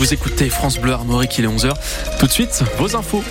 Vous écoutez France Bleu Armorique, il est 11h. Tout de suite, vos infos.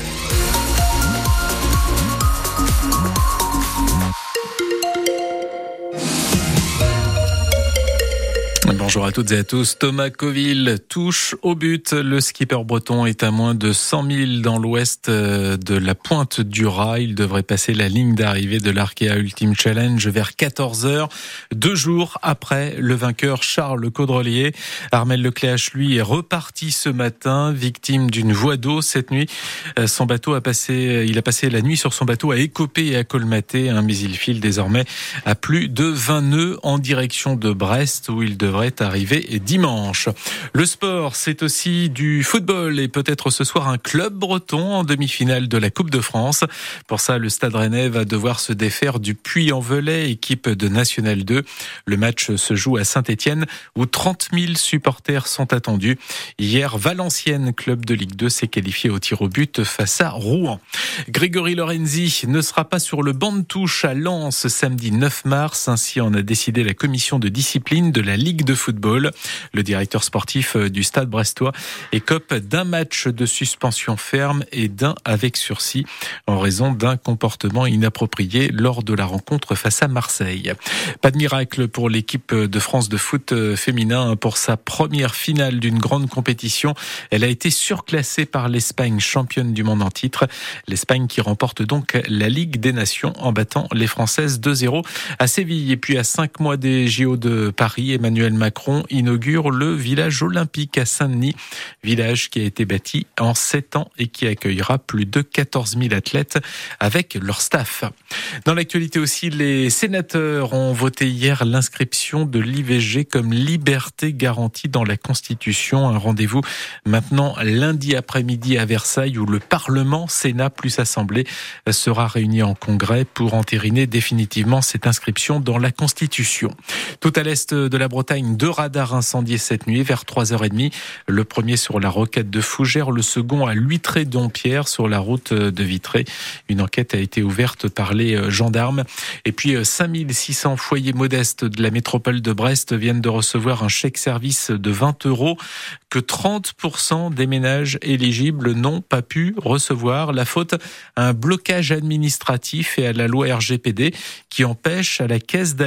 Bonjour à toutes et à tous. Thomas Coville touche au but. Le skipper breton est à moins de 100 000 dans l'ouest euh, de la pointe du Raz. Il devrait passer la ligne d'arrivée de l'Arkea Ultimate Challenge vers 14 heures, deux jours après le vainqueur Charles Caudrelier. Armel Lecléache, lui, est reparti ce matin, victime d'une voie d'eau cette nuit. Euh, son bateau a passé, il a passé la nuit sur son bateau à écoper et à colmater, hein, mais il file désormais à plus de 20 nœuds en direction de Brest où il devrait arrivé dimanche. Le sport, c'est aussi du football et peut-être ce soir un club breton en demi-finale de la Coupe de France. Pour ça, le Stade Rennais va devoir se défaire du Puy-en-Velay, équipe de National 2. Le match se joue à Saint-Etienne où 30 000 supporters sont attendus. Hier, Valenciennes, club de Ligue 2, s'est qualifié au tir au but face à Rouen. Grégory Lorenzi ne sera pas sur le banc de touche à Lens samedi 9 mars. Ainsi en a décidé la commission de discipline de la Ligue de football Le directeur sportif euh, du Stade brestois écope d'un match de suspension ferme et d'un avec sursis en raison d'un comportement inapproprié lors de la rencontre face à Marseille. Pas de miracle pour l'équipe de France de foot euh, féminin pour sa première finale d'une grande compétition. Elle a été surclassée par l'Espagne, championne du monde en titre. L'Espagne qui remporte donc la Ligue des Nations en battant les Françaises 2-0 à Séville. Et puis à cinq mois des JO de Paris, Emmanuel Macron Inaugure le village olympique à Saint-Denis, village qui a été bâti en sept ans et qui accueillera plus de 14 000 athlètes avec leur staff. Dans l'actualité aussi, les sénateurs ont voté hier l'inscription de l'IVG comme liberté garantie dans la Constitution. Un rendez-vous maintenant lundi après-midi à Versailles où le Parlement, Sénat plus Assemblée sera réuni en congrès pour entériner définitivement cette inscription dans la Constitution. Tout à l'est de la Bretagne, deux radars incendiés cette nuit vers 3h30. Le premier sur la roquette de Fougères, le second à Luitré-Dompierre sur la route de Vitré. Une enquête a été ouverte par les euh, gendarmes. Et puis 5600 euh, foyers modestes de la métropole de Brest viennent de recevoir un chèque service de 20 euros que 30% des ménages éligibles n'ont pas pu recevoir. La faute à un blocage administratif et à la loi RGPD qui empêche à la caisse d'allocation